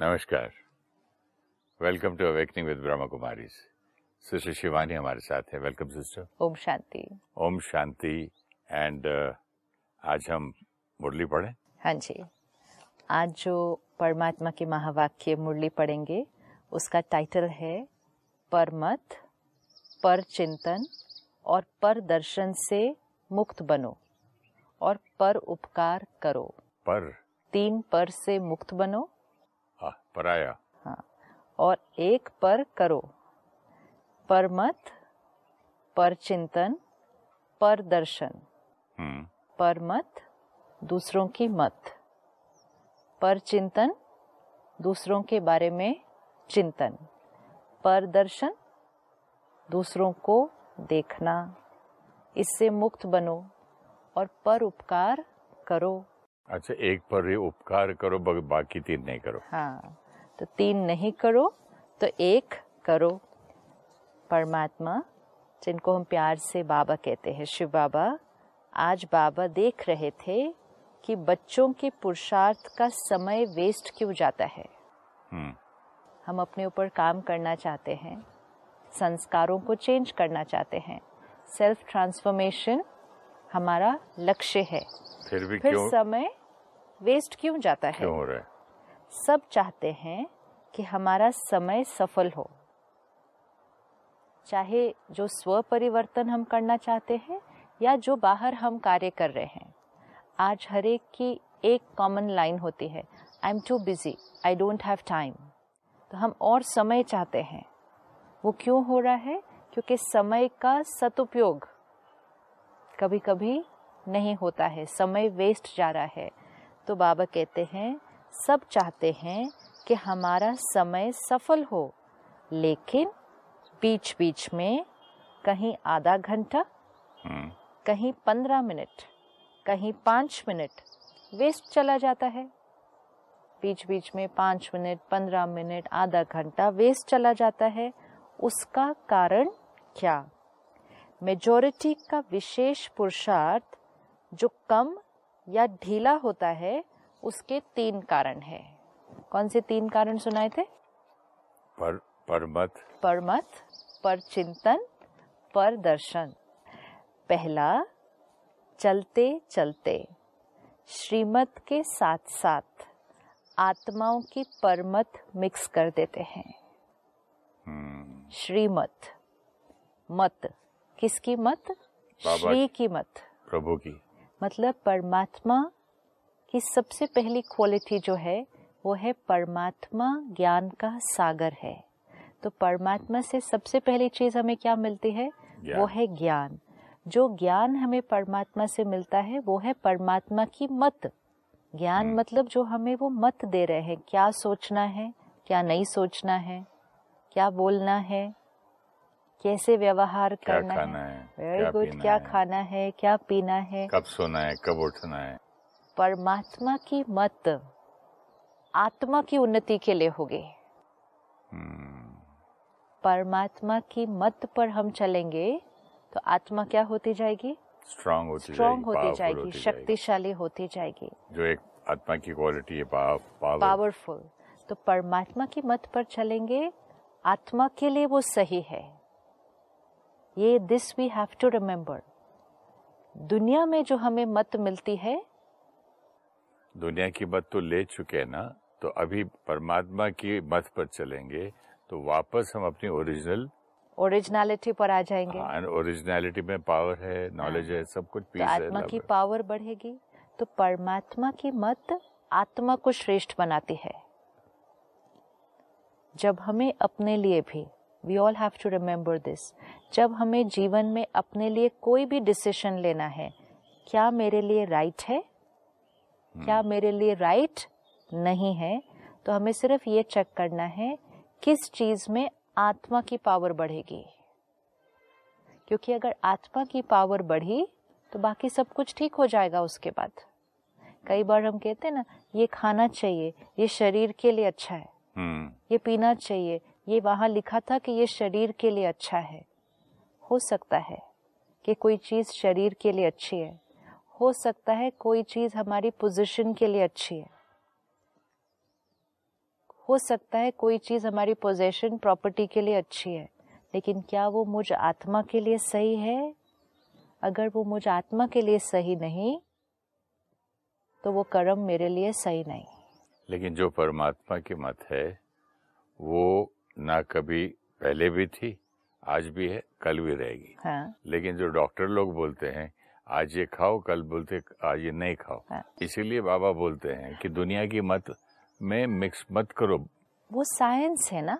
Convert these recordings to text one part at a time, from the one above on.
नमस्कार। Welcome to awakening with Brahma Kumari sister Shivani हमारे साथ है। Welcome sister Om Shanti. Om Shanti. And आज हम मुरली पढ़े। हाँ जी। आज जो परमात्मा के महावाक्य मुरली पढ़ेंगे उसका टाइटल है परमत पर चिंतन और पर दर्शन से मुक्त बनो और पर उपकार करो। पर। तीन पर से मुक्त बनो पराया। हाँ। और एक पर करो। पर मत पर चिंतन पर दर्शन हम्म। पर मत दूसरों की मत। पर चिंतन दूसरों के बारे में चिंतन। पर दर्शन दूसरों को देखना। इससे मुक्त बनो और पर उपकार करो। अच्छा एक पर उपकार करो बाकी तीन नहीं करो। हाँ। तो तीन नहीं करो तो एक करो परमात्मा जिनको हम प्यार से बाबा कहते हैं। शिव बाबा आज बाबा देख रहे थे कि बच्चों के पुरुषार्थ का समय वेस्ट क्यों जाता है। हम्म। हम अपने ऊपर काम करना चाहते हैं संस्कारों को चेंज करना चाहते हैं। सेल्फ ट्रांसफॉर्मेशन हमारा लक्ष्य है। फिर भी फिर क्यों? समय वेस्ट क्यों जाता है? क्यों हो रहा है? सब चाहते हैं कि हमारा समय सफल हो। चाहे जो स्व परिवर्तन हम करना चाहते हैं या जो बाहर हम कार्य कर रहे हैं, आज हर एक की एक कॉमन लाइन होती है। I am too busy I don't have time तो हम और समय चाहते हैं। वो क्यों हो रहा है? क्योंकि समय का सदुपयोग कभी कभी नहीं होता है। समय वेस्ट जा रहा है। तो बाबा कहते हैं सब चाहते हैं कि हमारा समय सफल हो लेकिन बीच बीच में कहीं आधा घंटा हम्म। कहीं पंद्रह मिनट कहीं पाँच मिनट वेस्ट चला जाता है। बीच बीच में पाँच मिनट पंद्रह मिनट आधा घंटा वेस्ट चला जाता है। उसका कारण क्या? मेजोरिटी का विशेष पुरुषार्थ जो कम या ढीला होता है उसके तीन कारण है। कौन से तीन कारण सुनाए थे? पर परमत। पर मत पर चिंतन पर दर्शन पहला चलते चलते। श्रीमत के साथ साथ आत्माओं की परमत मिक्स कर देते हैं। हम्म। श्रीमत। मत। किसकी मत? श्री की मत। प्रभु की। मतलब परमात्मा की सबसे पहली क्वालिटी जो है वो है परमात्मा ज्ञान का सागर है। तो परमात्मा से सबसे पहली चीज़ हमें क्या मिलती है? वो है ज्ञान। जो ज्ञान हमें परमात्मा से मिलता है वो है परमात्मा की मत। ज्ञान हम्म। मतलब जो हमें वो मत दे रहे हैं। क्या सोचना है क्या नहीं सोचना है क्या बोलना है कैसे व्यवहार करना है। है वेरी गुड क्या खाना है क्या पीना है। कब सोना है कब उठना है। परमात्मा की मत आत्मा की उन्नति के लिए होगी। परमात्मा की मत पर हम चलेंगे तो आत्मा क्या होती जाएगी? स्ट्रांग होती स्ट्रांग जाएगी होती जाएगी होती शक्तिशाली होती जाएगी। जो एक आत्मा की क्वालिटी है पावर पावरफुल तो परमात्मा की मत पर चलेंगे आत्मा के लिए वो सही है। ये this we have to remember दुनिया में जो हमें मत मिलती है दुनिया की मत तो ले चुके हैं ना तो अभी परमात्मा की मत पर चलेंगे तो वापस हम अपनी ओरिजिनल ओरिजिनलिटी पर आ जाएँगे। ओरिजिनलिटी में पावर है नॉलेज है। सब कुछ तो पीस है आत्मा की पावर बढ़ेगी तो परमात्मा की मत आत्मा को श्रेष्ठ बनाती है। जब हमें अपने लिए भी we all have to remember this जब हमें जीवन में अपने लिए कोई भी डिसीशन लेना है क्या मेरे लिए राइट right है? क्या मेरे लिए राइट नहीं है? तो हमें सिर्फ़ ये चेक करना है किस चीज़ में आत्मा की पावर बढ़ेगी? क्योंकि अगर आत्मा की पावर बढ़ी तो बाकी सब कुछ ठीक हो जाएगा उसके बाद। कई बार हम कहते हैं ना ये खाना चाहिए ये शरीर के लिए अच्छा है। हम्म। ये पीना चाहिए ये वहाँ लिखा था कि ये शरीर के लिए अच्छा है। हो सकता है कि कोई चीज़ शरीर के लिए अच्छी है। हो सकता है कोई चीज़ हमारी पोजीशन के लिए अच्छी है। हो सकता है कोई चीज़ हमारी पोजेशन प्रॉपर्टी के लिए अच्छी है लेकिन क्या वो मुझ आत्मा के लिए सही है? अगर वो मुझ आत्मा के लिए सही नहीं तो वो कर्म मेरे लिए सही नहीं। लेकिन जो परमात्मा की मत है वो ना कभी पहले भी थी आज भी है कल भी रहेगी। हाँ। लेकिन जो डॉक्टर लोग बोलते हैं आज ये खाओ कल बोलते आज ये नहीं खाओ। हाँ। इसीलिए बाबा बोलते हैं कि दुनिया की मत में मिक्स मत करो। वो साइंस है ना?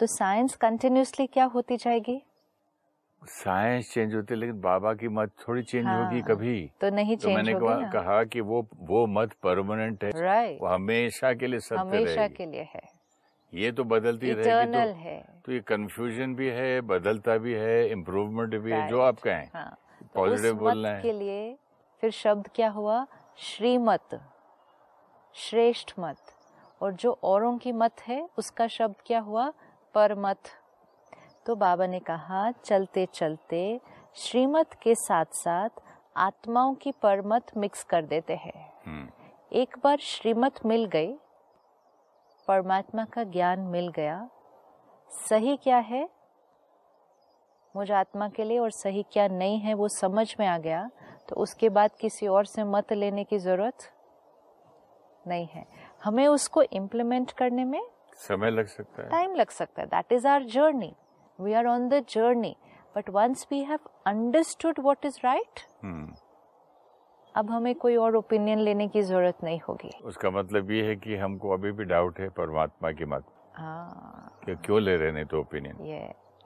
तो साइंस कंटिन्यूसली क्या होती जाएगी? साइंस चेंज होती है लेकिन बाबा की मत थोड़ी चेंज हाँ, होगी कभी। तो नहीं तो चेंज मैंने होगी कहा, कहा कि वो वो मत परमानेंट है। राइट वो हमेशा के लिए सत्य हमेशा के लिए है। ये तो बदलती रहेगी तो, है। तो ये कंफ्यूजन भी है बदलता भी है इम्प्रूवमेंट भी है जो आप कहें। हाँ। तो पॉजिटिव मत बोलना है। के लिए फिर शब्द क्या हुआ? श्रीमत श्रेष्ठ मत। और जो औरों की मत है उसका शब्द क्या हुआ? परमत। तो बाबा ने कहा चलते चलते श्रीमत के साथ साथ आत्माओं की परमत मिक्स कर देते हैं। हम्म, एक बार श्रीमत मिल गई परमात्मा का ज्ञान मिल गया। सही क्या है? मुझ आत्मा के लिए और सही क्या नहीं है वो समझ में आ गया तो उसके बाद किसी और से मत लेने की ज़रूरत नहीं है। हमें उसको इम्प्लीमेंट करने में समय लग सकता है। टाइम लग सकता है। That is our journey we are on the journey but once we have understood what is right अब हमें कोई और ओपिनियन लेने की ज़रूरत नहीं होगी। उसका मतलब ये है कि हमको अभी भी डाउट है परमात्मा की मत। हाँ। क्यों ले रहे नहीं तो ओपिनियन ये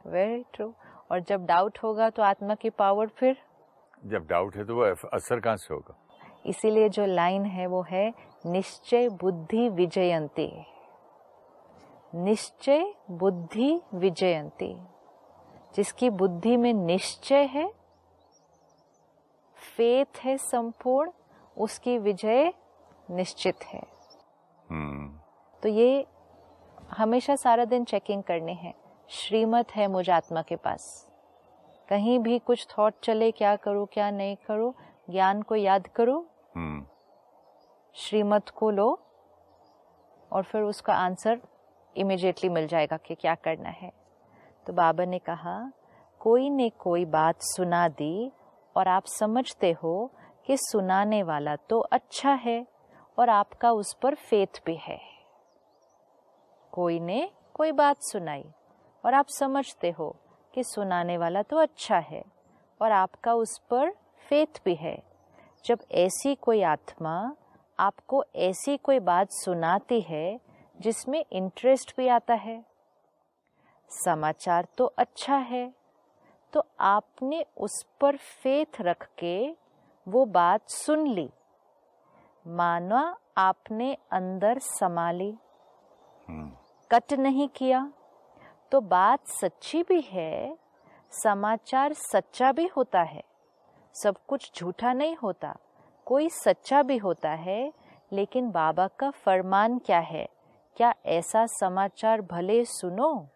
वेरी ट्रू और जब डाउट होगा तो आत्मा की पावर फिर? जब डाउट है तो वो असर कहाँ से होगा? इसीलिए जो लाइन है वो है निश्चय बुद्धि विजयंती। निश्चय बुद्धि विजयंती। जिसकी बुद्धि में निश्चय है फेथ है संपूर्ण उसकी विजय निश्चित है। हम्म, तो ये हमेशा सारा दिन चेकिंग करने हैं। श्रीमत है मुझ आत्मा के पास। कहीं भी कुछ थॉट चले क्या करूँ क्या नहीं करूँ ज्ञान को याद करो हम्म, श्रीमत को लो और फिर उसका आंसर इमिजिएटली मिल जाएगा कि क्या करना है। तो बाबा ने कहा कोई ने कोई बात सुना दी और आप समझते हो कि सुनाने वाला तो अच्छा है और आपका उस पर फेथ भी है। कोई ने कोई बात सुनाई और आप समझते हो कि सुनाने वाला तो अच्छा है और आपका उस पर फेथ भी है। जब ऐसी कोई आत्मा आपको ऐसी कोई बात सुनाती है जिसमें इंटरेस्ट भी आता है समाचार तो अच्छा है तो आपने उस पर फेथ रख के वो बात सुन ली। माना आपने अंदर संभाली हम्म, कट नहीं किया। तो बात सच्ची भी है समाचार सच्चा भी होता है। सब कुछ झूठा नहीं होता कोई सच्चा भी होता है लेकिन बाबा का फरमान क्या है? क्या ऐसा समाचार भले सुनो?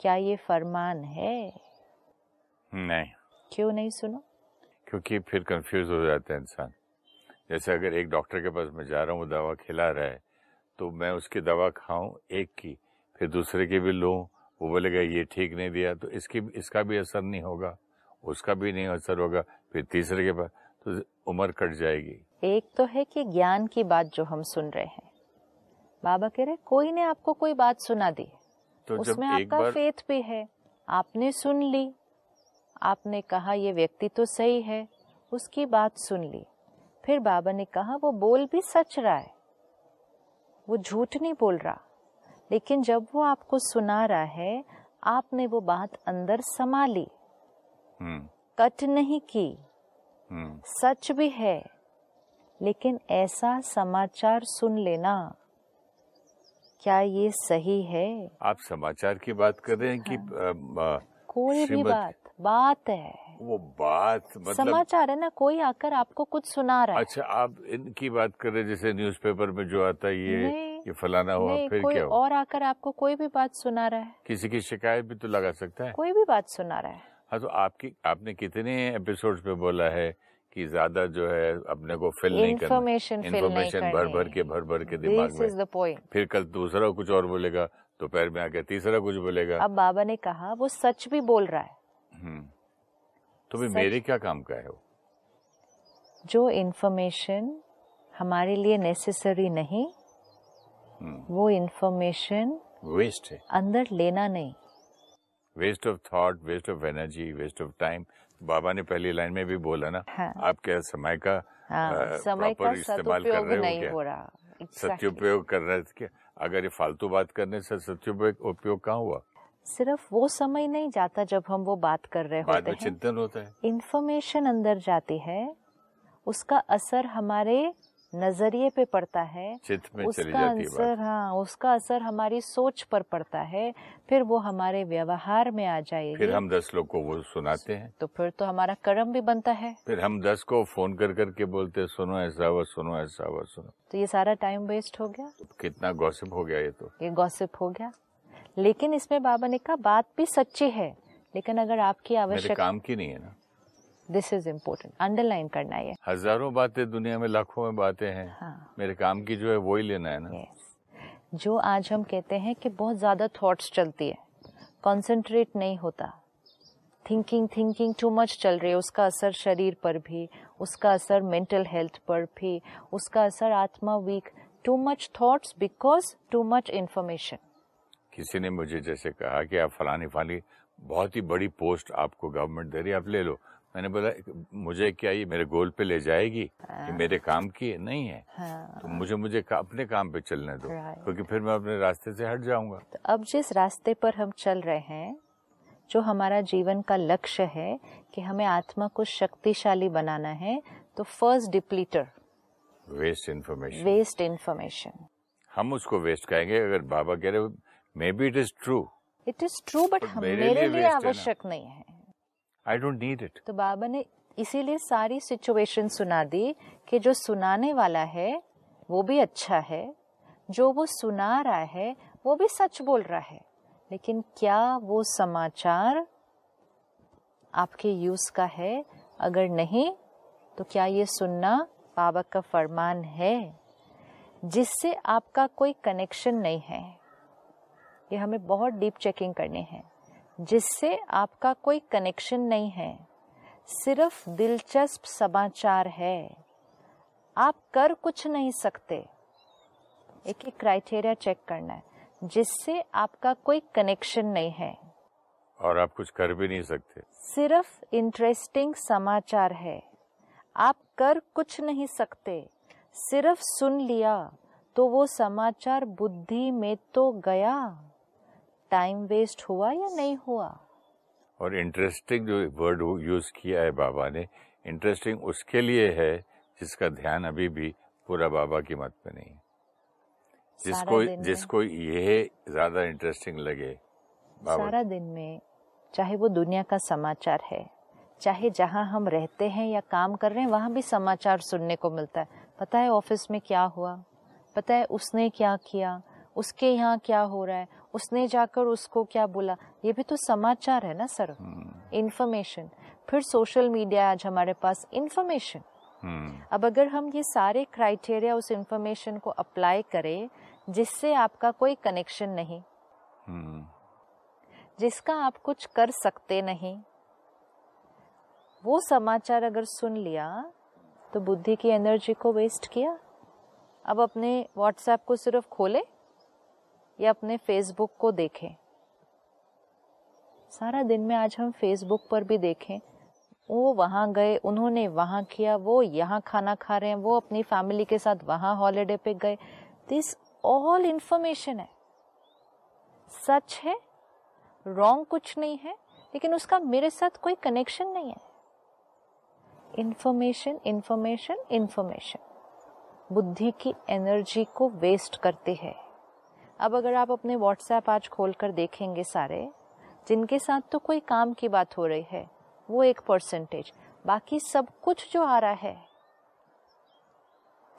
क्या ये फरमान है? नहीं। क्यों नहीं सुनो? क्योंकि फिर कंफ्यूज हो जाता है इंसान। जैसे अगर एक डॉक्टर के पास मैं जा रहा हूँ वो दवा खिला रहा है तो मैं उसकी दवा खाऊं एक की फिर दूसरे की भी लूँ वो बोलेगा ये ठीक नहीं दिया तो इसकी इसका भी असर नहीं होगा उसका भी नहीं असर होगा फिर तीसरे के पास तो उम्र कट जाएगी। एक तो है कि ज्ञान की बात जो हम सुन रहे हैं। बाबा कह रहे कोई ने आपको कोई बात सुना दी? तो उसमें आपका बार फेथ भी है। आपने सुन ली। आपने कहा ये व्यक्ति तो सही है। उसकी बात सुन ली। फिर बाबा ने कहा वो बोल भी सच रहा है। वो झूठ नहीं बोल रहा। लेकिन जब वो आपको सुना रहा है आपने वो बात अंदर समा ली हम्म, कट नहीं की। हम्म, सच भी है लेकिन ऐसा समाचार सुन लेना। क्या ये सही है? आप समाचार की बात कर रहे हैं कि हाँ। अ, अ, कोई भी बात बात है। वो बात मतलब समाचार है ना कोई आकर आपको कुछ सुना रहा है। अच्छा आप इनकी बात कर रहे हैं जैसे न्यूज़पेपर में जो आता है ये ये फलाना हुआ फिर कोई क्या हुआ? और आकर आपको कोई भी बात सुना रहा है। किसी की शिकायत भी तो लगा सकता है। कोई भी बात सुना रहा है। हाँ तो आपकी आपने कितने एपिसोड्स पे बोला है कि ज़्यादा जो है अपने को फिल नहीं करना इन्फॉर्मेशन इन्फॉर्मेशन भर भर के भर भर के दिमाग में। पॉइंट फिर कल दूसरा कुछ और बोलेगा दोपहर में आके तीसरा कुछ बोलेगा। अब बाबा ने कहा वो सच भी बोल रहा है। हम्म। तो भी मेरे क्या काम का है वो? जो इन्फॉर्मेशन हमारे लिए नेसेसरी नहीं। वो इन्फॉर्मेशन वेस्ट है। अंदर लेना नहीं। Waste of thought waste of energy waste of time बाबा ने पहली लाइन में भी बोला ना हाँ। आप क्या समय का हाँ, अ, समय का इस्तेमाल कर रहे नहीं हो रहा। Exactly. सत्युपयोग कर रहे थे क्या? अगर ये फालतू बात करने से सत्युपयोग उपयोग कहाँ हुआ? सिर्फ़ वो समय नहीं जाता जब हम वो बात कर रहे होते हैं। चिंतन होता है। इन्फॉर्मेशन अंदर जाती है उसका असर हमारे नज़रिए पे पड़ता है चित्त में चली उसका असर हाँ उसका असर हमारी सोच पर पड़ता है फिर वो हमारे व्यवहार में आ जाएगी। फिर हम दस लोग को वो सुनाते हैं। तो फिर तो हमारा कर्म भी बनता है। फिर हम दस को फ़ोन कर करके बोलते हैं सुनो ऐसा हुआ सुनो ऐसा हुआ सुनो। तो ये सारा टाइम वेस्ट हो गया? कितना गॉसिप हो गया ये तो। ये गॉसिप हो गया। लेकिन इसमें बाबा ने कहा बात भी सच्ची है लेकिन अगर आपकी मेरे आवश्यक काम की नहीं है ना। दिस इज़ इम्पोर्टेंट अंडरलाइन करना है हज़ारों बातें दुनिया में लाखों में बातें हैं। हाँ। मेरे काम की जो है वो ही लेना है ना? यस जो आज हम कहते हैं कि बहुत ज़्यादा थॉट्स चलती है। कंसंट्रेट नहीं होता। थिंकिंग थिंकिंग टू मच चल रही है। उसका असर शरीर पर भी उसका असर मेंटल हेल्थ पर भी उसका असर आत्मा weak too much thoughts because too much information किसी ने मुझे जैसे कहा कि आप फलानी फलानी बहुत ही बड़ी पोस्ट आपको गवर्नमेंट दे रही है आप ले लो। मैंने बोला मुझे क्या ये मेरे गोल पे ले जाएगी ये मेरे काम की है? नहीं है। हाँ। तो मुझे मुझे का, अपने काम पे चलने दो क्योंकि फिर मैं अपने रास्ते से हट जाऊँगा। तो अब जिस रास्ते पर हम चल रहे हैं जो हमारा जीवन का लक्ष्य है कि हमें आत्मा को शक्तिशाली बनाना है तो first depleter waste information waste information हम उसको वेस्ट कहेंगे अगर बाबा कह रहे maybe it is true it is true but मेरे लिए है। आवश्यक नहीं है। आई डोंट नीड इट तो बाबा ने इसीलिए सारी सिचुएशन सुना दी कि जो सुनाने वाला है, वो भी अच्छा है। जो वो सुना रहा है, वो भी सच बोल रहा है। लेकिन क्या वो समाचार आपके यूज़ का है? अगर नहीं तो क्या ये सुनना बाबा का फरमान है? जिससे आपका कोई कनेक्शन नहीं है। ये हमें बहुत डीप चेकिंग करनी है। जिससे आपका कोई कनेक्शन नहीं है। सिर्फ़ दिलचस्प समाचार है। आप कर कुछ नहीं सकते। एक एक क्राइटेरिया चेक करना है जिससे आपका कोई कनेक्शन नहीं है। और आप कुछ कर भी नहीं सकते। सिर्फ़ इंटरेस्टिंग समाचार है। आप कर कुछ नहीं सकते। सिर्फ़ सुन लिया तो वो समाचार बुद्धि में तो गया। टाइम वेस्ट हुआ या नहीं हुआ? और इंटरेस्टिंग जो वर्ड यूज़ किया है बाबा ने इंटरेस्टिंग उसके लिए है जिसका ध्यान अभी भी पूरा बाबा की मत पे नहीं है। जिसको जिसको ये ज़्यादा इंटरेस्टिंग लगे सारा दिन में चाहे वो दुनिया का समाचार है चाहे जहाँ हम रहते हैं या काम कर रहे हैं वहाँ भी समाचार सुनने को मिलता है। पता है ऑफ़िस में क्या हुआ? पता है उसने क्या किया? उसके यहाँ क्या हो रहा है? उसने जाकर उसको क्या बोला? ये भी तो समाचार है ना सर? इंफॉर्मेशन फिर सोशल मीडिया आज हमारे पास इंफॉर्मेशन हम्म। अब अगर हम ये सारे क्राइटेरिया उस इंफॉर्मेशन को अप्लाई करें जिससे आपका कोई कनेक्शन नहीं हम्म। जिसका आप कुछ कर सकते नहीं वो समाचार अगर सुन लिया तो बुद्धि की एनर्जी को वेस्ट किया? अब अपने व्हाट्सएप को सिर्फ़ खोले? या अपने फेसबुक को देखें। सारा दिन में आज हम फेसबुक पर भी देखें। वो वहाँ गए, उन्होंने वहाँ किया, वो यहाँ खाना खा रहे हैं, वो अपनी फैमिली के साथ वहाँ हॉलिडे पे गए। दिस ऑल इन्फॉर्मेशन है। सच है रॉन्ग कुछ नहीं है, लेकिन उसका मेरे साथ कोई कनेक्शन नहीं है। इन्फॉर्मेशन इन्फॉर्मेशन इन्फॉर्मेशन बुद्धि की एनर्जी को वेस्ट करती है। अब अगर आप अपने व्हाट्सएप आज खोल कर देखेंगे सारे जिनके साथ तो कोई काम की बात हो रही है वो एक परसेंटेज बाकी सब कुछ जो आ रहा है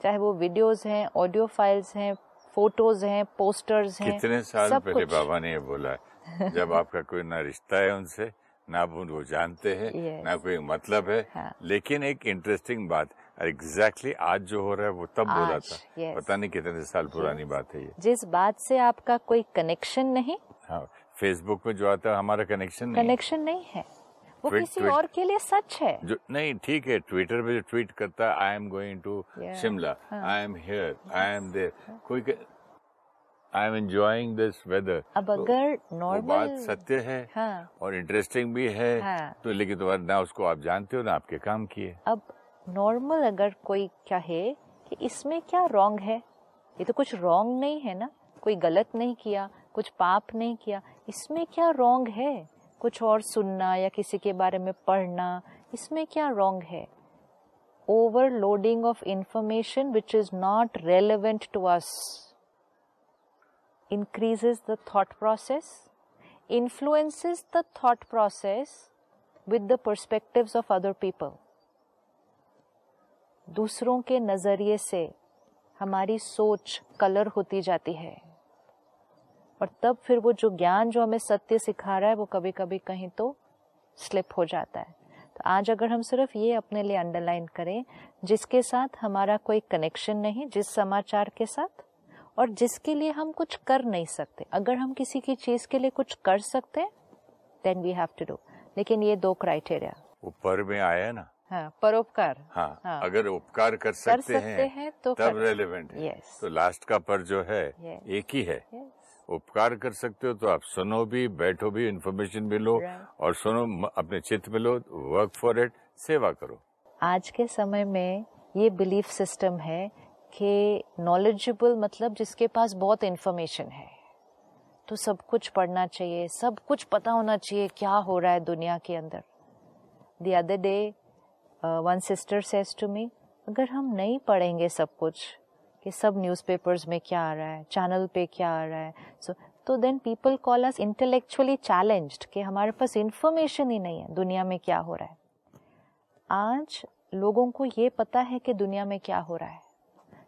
चाहे वो वीडियोस हैं ऑडियो फाइल्स हैं फ़ोटोज़ हैं पोस्टर्स हैं कितने साल सब पहले बाबा ने ये बोला है जब आपका कोई ना रिश्ता है उनसे ना वो जानते हैं Yes. ना कोई मतलब है हाँ। लेकिन एक इंटरेस्टिंग बात एग्जैक्टली exactly आज जो हो रहा है वो तब बोला था। yes. पता नहीं कितने साल पुरानी बात है ये। जिस बात से आपका कोई कनेक्शन नहीं हाँ फेसबुक पे जो आता है हमारा कनेक्शन नहीं कनेक्शन नहीं है। वो Tweet- किसी tweet- और के लिए सच है। जो नहीं ठीक है ट्विटर पे जो ट्वीट करता है I am going to Shimla I am here I am there कोई I am enjoying this weather अब अगर नॉर्मल बात सत्य है हाँ। और इंटरेस्टिंग भी है हाँ। तो लेकिन तो ना उसको आप जानते हो ना आपके काम किए। अब नॉर्मल अगर कोई कहे कि इसमें क्या रॉन्ग है? ये तो कुछ रॉन्ग नहीं है ना? कोई गलत नहीं किया कुछ पाप नहीं किया इसमें क्या रॉन्ग है? कुछ और सुनना या किसी के बारे में पढ़ना इसमें क्या रॉन्ग है? Overloading of information which is not relevant to us increases the thought process, influences the thought process with the perspectives of other people. दूसरों के नज़रिए से हमारी सोच कलर होती जाती है। और तब फिर वो जो ज्ञान जो हमें सत्य सिखा रहा है, वो कभी कभी कहीं तो स्लिप हो जाता है। तो आज अगर हम सिर्फ़ ये अपने लिए अंडरलाइन करें, जिसके साथ हमारा कोई कनेक्शन नहीं, जिस समाचार के साथ, और जिसके लिए हम कुछ कर नहीं सकते। अगर हम किसी की चीज़ के लिए कुछ कर सकते then we have to do लेकिन ये दो क्राइटेरिया ऊपर में आया ना हाँ परोपकार हाँ, हाँ। अगर उपकार कर सकते, कर सकते, सकते हैं तो तब। रेलेवेंट है Yes. तो लास्ट का पर जो है Yes. एक ही है Yes. उपकार कर सकते हो तो आप सुनो भी बैठो भी इन्फॉर्मेशन भी लो Right. और सुनो अपने चित्त में लो वर्क फॉर इट सेवा करो आज के समय में ये बिलीफ सिस्टम है कि नॉलेजेबल मतलब जिसके पास बहुत इन्फॉर्मेशन है तो सब कुछ पढ़ना चाहिए सब कुछ पता होना चाहिए क्या हो रहा है दुनिया के अंदर the other day one sister says to me अगर हम नहीं पढ़ेंगे सब कुछ कि सब न्यूज़पेपर्स में क्या आ रहा है चैनल पे क्या आ रहा है सो तो then people call us intellectually challenged कि हमारे पास इंफॉर्मेशन ही नहीं है दुनिया में क्या हो रहा है। आज लोगों को ये पता है कि दुनिया में क्या हो रहा है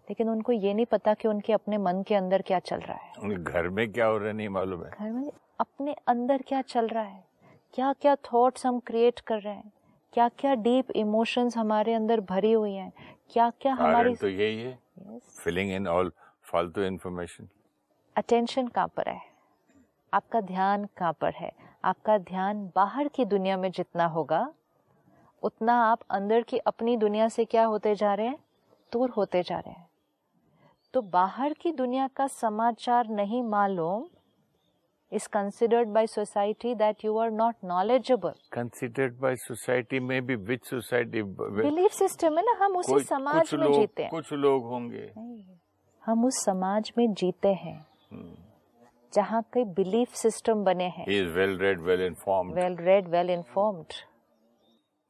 लेकिन उनको ये नहीं पता कि उनके अपने मन के अंदर क्या चल रहा है। उनके घर में क्या हो रहा है नहीं मालूम है। घर में अपने अंदर क्या चल रहा है क्या क्या थॉट्स हम क्रिएट कर रहे हैं। क्या क्या डीप इमोशंस हमारे अंदर भरी हुई हैं? क्या क्या हमारी तो यही है। फिलिंग इन ऑल फालतू इन्फॉर्मेशन अटेंशन कहाँ पर है। आपका ध्यान कहाँ पर है। आपका ध्यान बाहर की दुनिया में जितना होगा उतना आप अंदर की अपनी दुनिया से क्या होते जा रहे हैं? दूर होते जा रहे हैं। तो बाहर की दुनिया का समाचार नहीं मालूम is considered by society that you are not knowledgeable. By society में भी विच सोसाइटी बिलीफ सिस्टम है ना हम उसी समाज में जीते हैं। कुछ लोग होंगे। हम उस समाज में जीते हैं जहाँ कई बिलीफ सिस्टम बने हैं। He is well read well informed well read well informed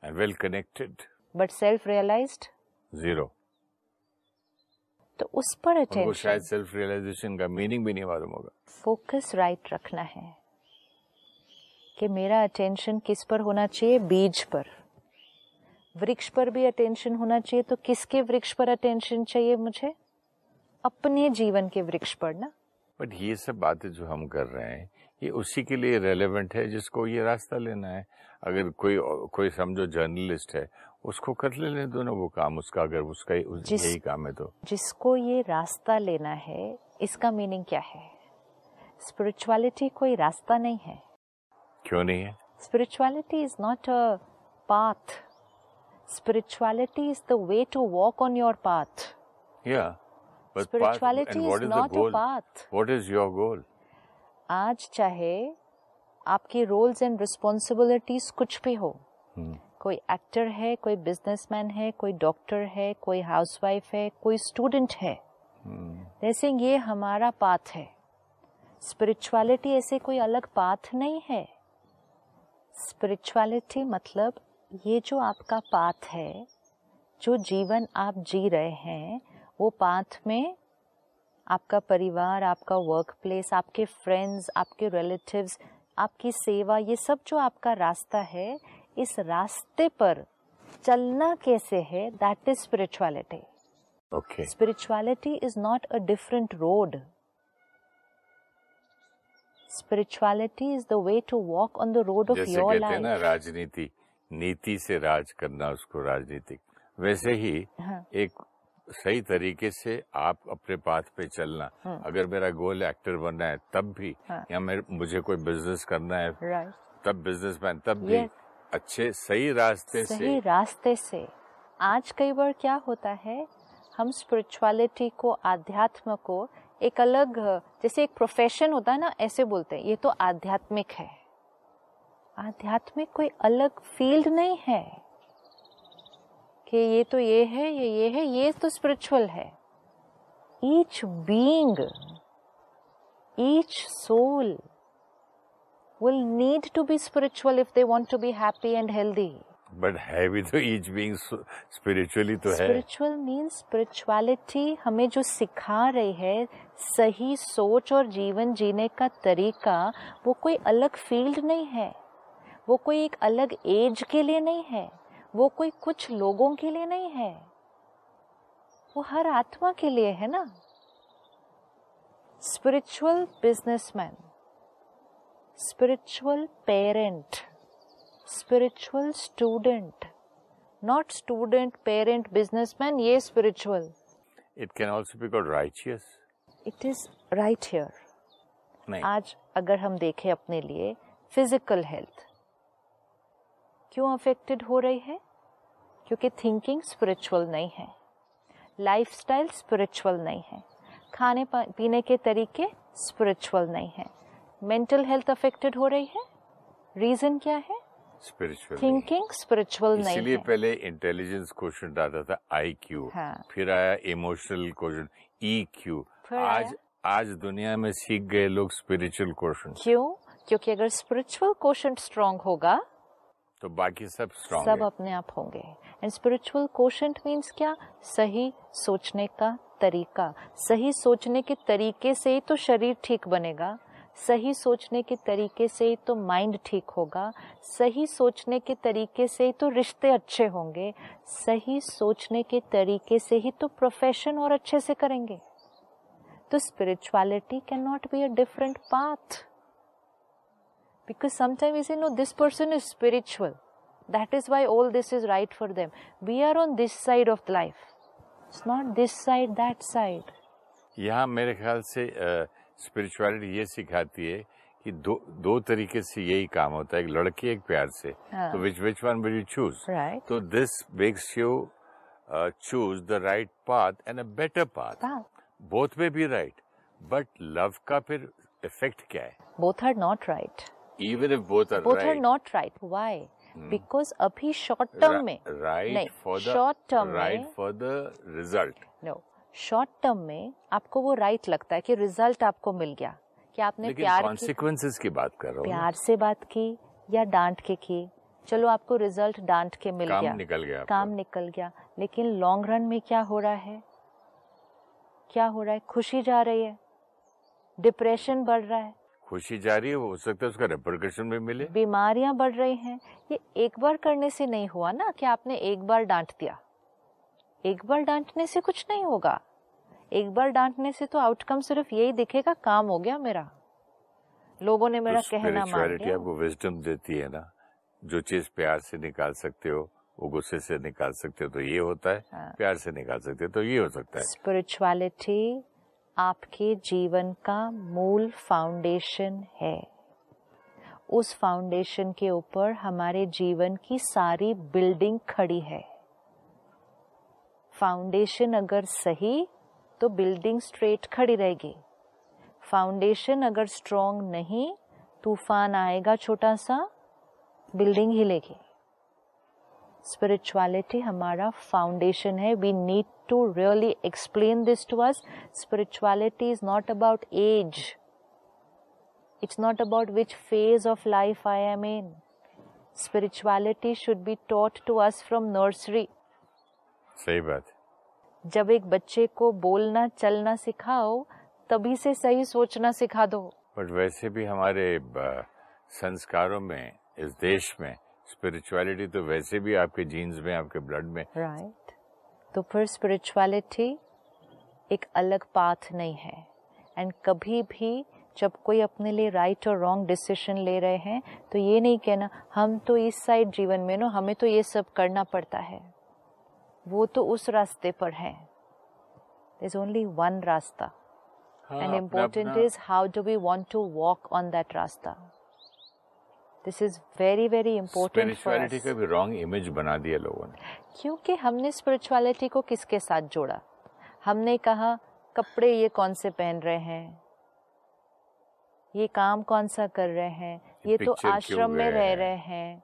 and well connected but self realized zero तो उस पर अटेंशन शायद सेल्फ रियलाइजेशन का मीनिंग भी नहीं मालूम होगा। फोकस राइट रखना है कि मेरा अटेंशन किस पर होना चाहिए? बीज पर। वृक्ष पर भी अटेंशन होना चाहिए तो किसके वृक्ष पर अटेंशन चाहिए मुझे? अपने जीवन के वृक्ष पर ना। बट ये सब बातें जो हम कर रहे हैं ये उसी के लिए रेलेवेंट है जिसको ये रास्ता लेना है। अगर कोई कोई समझो जर्नलिस्ट है उसको कर लेने दो ना वो काम उसका अगर उसका ही- उस, जिस- यही काम है तो। जिसको ये रास्ता लेना है इसका मीनिंग क्या है? स्पिरिचुअलिटी कोई रास्ता नहीं है। क्यों नहीं है? Spirituality is not a path. Spirituality is the way to walk on your path. या spirituality is not a path. What is your goal आज चाहे आपकी रोल्स एंड रिस्पॉन्सिबिलिटीज कुछ भी हो कोई एक्टर है कोई बिजनेसमैन है कोई डॉक्टर है कोई हाउसवाइफ है कोई स्टूडेंट है। जैसे hmm. ये हमारा पाथ है। स्पिरिचुअलिटी ऐसे कोई अलग पाथ नहीं है। स्पिरिचुअलिटी मतलब ये जो आपका पाथ है जो जीवन आप जी रहे हैं वो पाथ में आपका परिवार आपका वर्क प्लेस आपके फ्रेंड्स आपके रिलेटिव्स आपकी सेवा ये सब जो आपका रास्ता है इस रास्ते पर चलना कैसे है that is spirituality spirituality is the way to walk on the road of जैसे योर कहते हैं ना लाइफ राजनीति नीति से राज करना उसको राजनीतिक वैसे ही हाँ। एक सही तरीके से आप अपने पाथ पे चलना हाँ. अगर मेरा गोल एक्टर बनना है तब भी हाँ। या मेरे मुझे कोई बिज़नेस करना है राइट तब बिजनेसमैन तब yes. भी. अच्छे सही रास्ते सही से। रास्ते से। आज कई बार क्या होता है हम स्पिरिचुअलिटी को आध्यात्म को एक अलग जैसे एक प्रोफेशन होता है ना ऐसे बोलते हैं। ये तो आध्यात्मिक है। आध्यात्मिक कोई अलग फ़ील्ड नहीं है कि ये तो ये है ये ये है ये तो स्पिरिचुअल है। Each being each soul will need to be spiritual if they want to be happy and healthy. But है भी तो ईच बीइंग स्पिरिचुअली तो है। स्पिरिचुअल मीन्स स्पिरिचुअलिटी हमें जो सिखा रही है सही सोच और जीवन जीने का तरीका वो कोई अलग फ़ील्ड नहीं है। वो कोई एक अलग एज के लिए नहीं है। वो कोई कुछ लोगों के लिए नहीं है। वो हर आत्मा के लिए है ना। Spiritual businessman spiritual parent, spiritual student, not student, parent, businessman, ये spiritual. It can also be called righteous It is right here. नहीं। आज अगर हम देखें अपने लिए फ़िज़िकल हेल्थ क्यों अफेक्टेड हो रही है? क्योंकि थिंकिंग स्पिरिचुअल नहीं है। लाइफस्टाइल स्पिरिचुअल नहीं है। खाने पीने के तरीके स्पिरिचुअल नहीं है। मेंटल हेल्थ अफेक्टेड हो रही है? रीजन क्या है? स्पिरिचुअल थिंकिंग स्पिरिचुअल नहीं इसीलिए पहले इंटेलिजेंस क्वेश्चन आता था आई क्यू हाँ। फिर आया इमोशनल क्वेश्चन ई क्यू आज आज दुनिया में सीख गए लोग स्पिरिचुअल क्वेश्चन क्यों? क्योंकि अगर स्पिरिचुअल क्वेश्चन स्ट्रांग होगा तो बाकी सब स्ट्रॉन्ग सब अपने आप होंगे। एंड स्पिरिचुअल क्वेश्चन मीन्स क्या? सही सोचने का तरीका। सही सोचने के तरीके से ही तो शरीर ठीक बनेगा। सही सोचने के तरीके से ही तो माइंड ठीक होगा, सही सोचने के तरीके से ही तो रिश्ते अच्छे होंगे, सही सोचने के तरीके से ही तो प्रोफेशन और अच्छे से करेंगे। तो spirituality cannot be a different path because sometime is no this person is spiritual that is why all this is right for them we are on this side of life it's not this side that side यहाँ मेरे ख्याल से uh... spirituality ये सिखाती है कि दो दो तरीके से यही काम होता है एक लड़की एक प्यार से। हाँ। तो which which one will you choose तो this makes you choose the right path and a better path both में भी राइट बट लव का फिर इफ़ेक्ट क्या है? Both are not right even if both are both are not right not because अभी short term में right for the short term right for the result no. Short term में आपको वो right लगता है कि रिज़ल्ट आपको मिल गया कि आपने प्यार की कॉन्सिक्वेंसेस की बात कर रहा हूँ प्यार से बात की या डांट के की। चलो आपको रिज़ल्ट डांट के मिल काम गया। निकल गया काम निकल गया। लेकिन लॉन्ग रन में क्या हो रहा है? क्या हो रहा है? खुशी जा रही है? डिप्रेशन बढ़ रहा है? खुशी जा रही है हो सकता है उसका रिप्रिकॉशन भी मिले। बीमारियाँ बढ़ रही हैं। ये एक बार करने से नहीं हुआ ना कि आपने एक बार डांट दिया। एक बार डांटने से कुछ नहीं होगा। एक बार डांटने से तो आउटकम सिर्फ़ यही दिखेगा काम हो गया मेरा। लोगों ने मेरा तो कहना मान लिया। आपको विजडम देती है ना। जो चीज़ प्यार से निकाल सकते हो वो गुस्से से निकाल सकते हो तो ये होता है। हाँ। प्यार से निकाल सकते हो तो ये हो सकता है। स्पिरिचुअलिटी आपके जीवन का मूल फाउंडेशन है। उस फाउंडेशन के ऊपर हमारे जीवन की सारी बिल्डिंग खड़ी है। फाउंडेशन अगर सही तो बिल्डिंग स्ट्रेट खड़ी रहेगी। फाउंडेशन अगर स्ट्रॉन्ग नहीं, तूफ़ान आएगा छोटा सा बिल्डिंग हिलेगी। स्पिरिचुअलिटी हमारा फाउंडेशन है। We need to really explain this to us spirituality is not about age it's not about which phase of life I am in spirituality should be taught to us from nursery सही बात। जब एक बच्चे को बोलना चलना सिखाओ तभी से सही सोचना सिखा दो। बट वैसे भी हमारे संस्कारों में इस देश में स्पिरिचुअलिटी तो वैसे भी आपके जीन्स में आपके ब्लड में। राइट तो फिर स्पिरिचुअलिटी एक अलग पाथ नहीं है। एंड कभी भी जब कोई अपने लिए राइट और रॉन्ग डिसीज़न ले रहे हैं तो ये नहीं कहना हम तो इस साइड जीवन में नो हमें तो ये सब करना पड़ता है। वो तो उस रास्ते पर है। इज़ ओनली वन रास्ता। And important is how do we want to walk on that रास्ता। दिस इज़ वेरी वेरी का भी रॉन्ग इमेज बना दिया लोगों ने। क्योंकि हमने स्पिरिचुअलिटी को किसके साथ जोड़ा? हमने कहा कपड़े ये कौन से पहन रहे हैं? ये काम कौन सा कर रहे हैं? ये तो आश्रम में रह रहे हैं।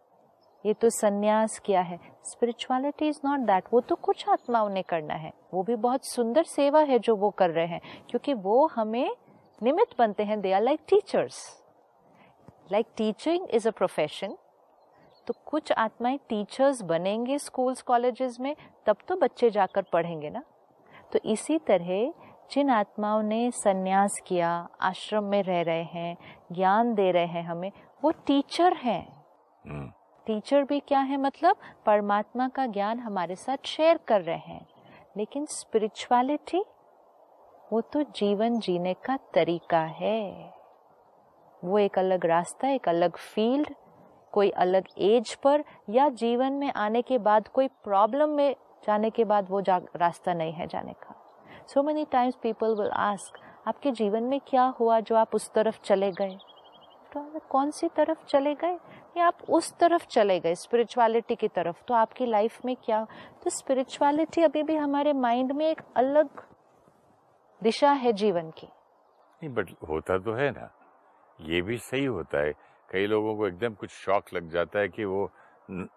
ये तो सन्यास किया है। स्पिरिचुअलिटी इज़ नॉट दैट वो तो कुछ आत्माओं ने करना है। वो भी बहुत सुंदर सेवा है जो वो कर रहे हैं, क्योंकि वो हमें निमित्त बनते हैं। They are like teachers like teaching is a profession तो कुछ आत्माएँ टीचर्स बनेंगे स्कूल्स कॉलेजेस में, तब तो बच्चे जाकर पढ़ेंगे ना। तो इसी तरह जिन आत्माओं ने सन्यास किया, आश्रम में रह रहे हैं, ज्ञान दे रहे हैं हमें, वो टीचर हैं। हम्म। टीचर भी क्या है? मतलब परमात्मा का ज्ञान हमारे साथ शेयर कर रहे हैं। लेकिन स्पिरिचुअलिटी वो तो जीवन जीने का तरीका है। वो एक अलग रास्ता, एक अलग फ़ील्ड कोई अलग एज पर या जीवन में आने के बाद, कोई प्रॉब्लम में जाने के बाद वो जा, रास्ता नहीं है जाने का। So many times people will ask आपके जीवन में क्या हुआ जो आप उस तरफ़ चले गए? तो कौन सी तरफ़ चले गए? या आप उस तरफ़ चले गए स्पिरिचुअलिटी की तरफ़। तो आपकी लाइफ में क्या? तो स्पिरिचुअलिटी अभी भी हमारे माइंड में एक अलग दिशा है जीवन की। नहीं बट होता तो है ना। ये भी सही होता है। कई लोगों को एकदम कुछ शौक लग जाता है कि वो न...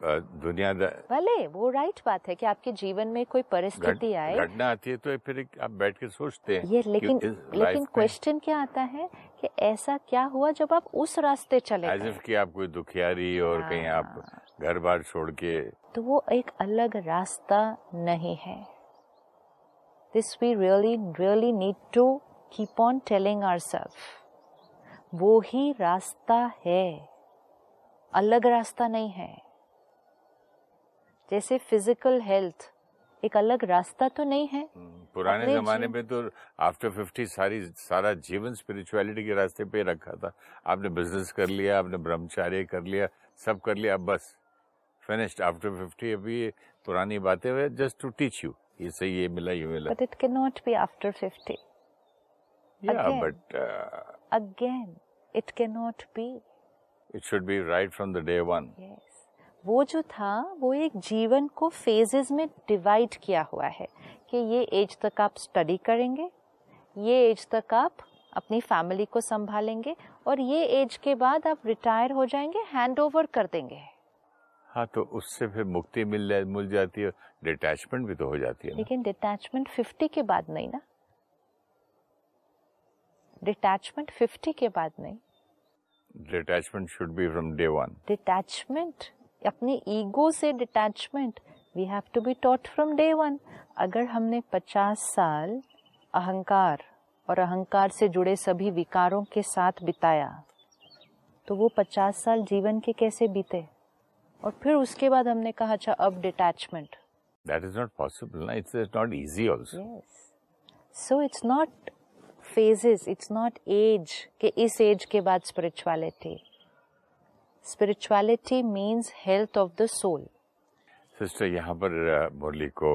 दुनिया भले वो राइट बात है कि आपके जीवन में कोई परिस्थिति आए। घटना आती है तो फिर आप बैठ के सोचते हैं ये लेकिन लेकिन क्वेश्चन क्या आता है? कि ऐसा क्या हुआ जब आप उस रास्ते चले कि आप कोई दुखियारी और हाँ। कहीं आप घर बार छोड़ के तो वो एक अलग रास्ता नहीं है। This we really really need to keep on telling our self वो ही रास्ता है। अलग रास्ता नहीं है। जैसे फ़िज़िकल हेल्थ एक अलग रास्ता तो नहीं है? हम्म, पुराने जमाने में तो आफ्टर फिफ्टी सारी सारा जीवन स्पिरिचुअलिटी के रास्ते पे रखा था। आपने बिज़नेस कर लिया आपने ब्रह्मचार्य कर लिया सब कर लिया अब बस। फिनिश्ड आफ्टर फिफ्टी अभी पुरानी बातें हुए जस्ट टू टीच यू ये सही ये मिला ये मिला। But it can not be after fifty but again it can not be it should be right from the day one वो जो था वो एक जीवन को फेजेस में डिवाइड किया हुआ है कि ये एज तक आप स्टडी करेंगे ये एज तक आप अपनी फैमिली को संभालेंगे और ये एज के बाद आप रिटायर हो जाएँगे हैंड ओवर कर देंगे। हाँ तो उससे फिर मुक्ति मिल मिल जाती है डिटैचमेंट भी तो हो जाती है लेकिन डिटैचमेंट फिफ्टी के बाद नहीं ना? डिटैचमेंट फिफ्टी के बाद नहीं? Detachment should be from day one detachment अपनी ईगो से detachment we have to be taught from day one अगर हमने पचास साल अहंकार और अहंकार से जुड़े सभी विकारों के साथ बिताया तो वो पचास साल जीवन के कैसे बीते? और फिर उसके बाद हमने कहा अच्छा अब detachment that is not possible ना? It's not easy also so it's not phases it's not age के इस एज के बाद spirituality spirituality means health of the soul sister यहाँ पर मुरली को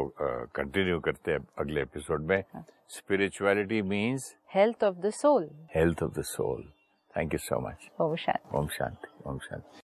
कंटिन्यू करते हैं अगले एपिसोड में। Spirituality means health of the soul health of the soul thank you so much Om Shanti. Om Shanti Om Shanti.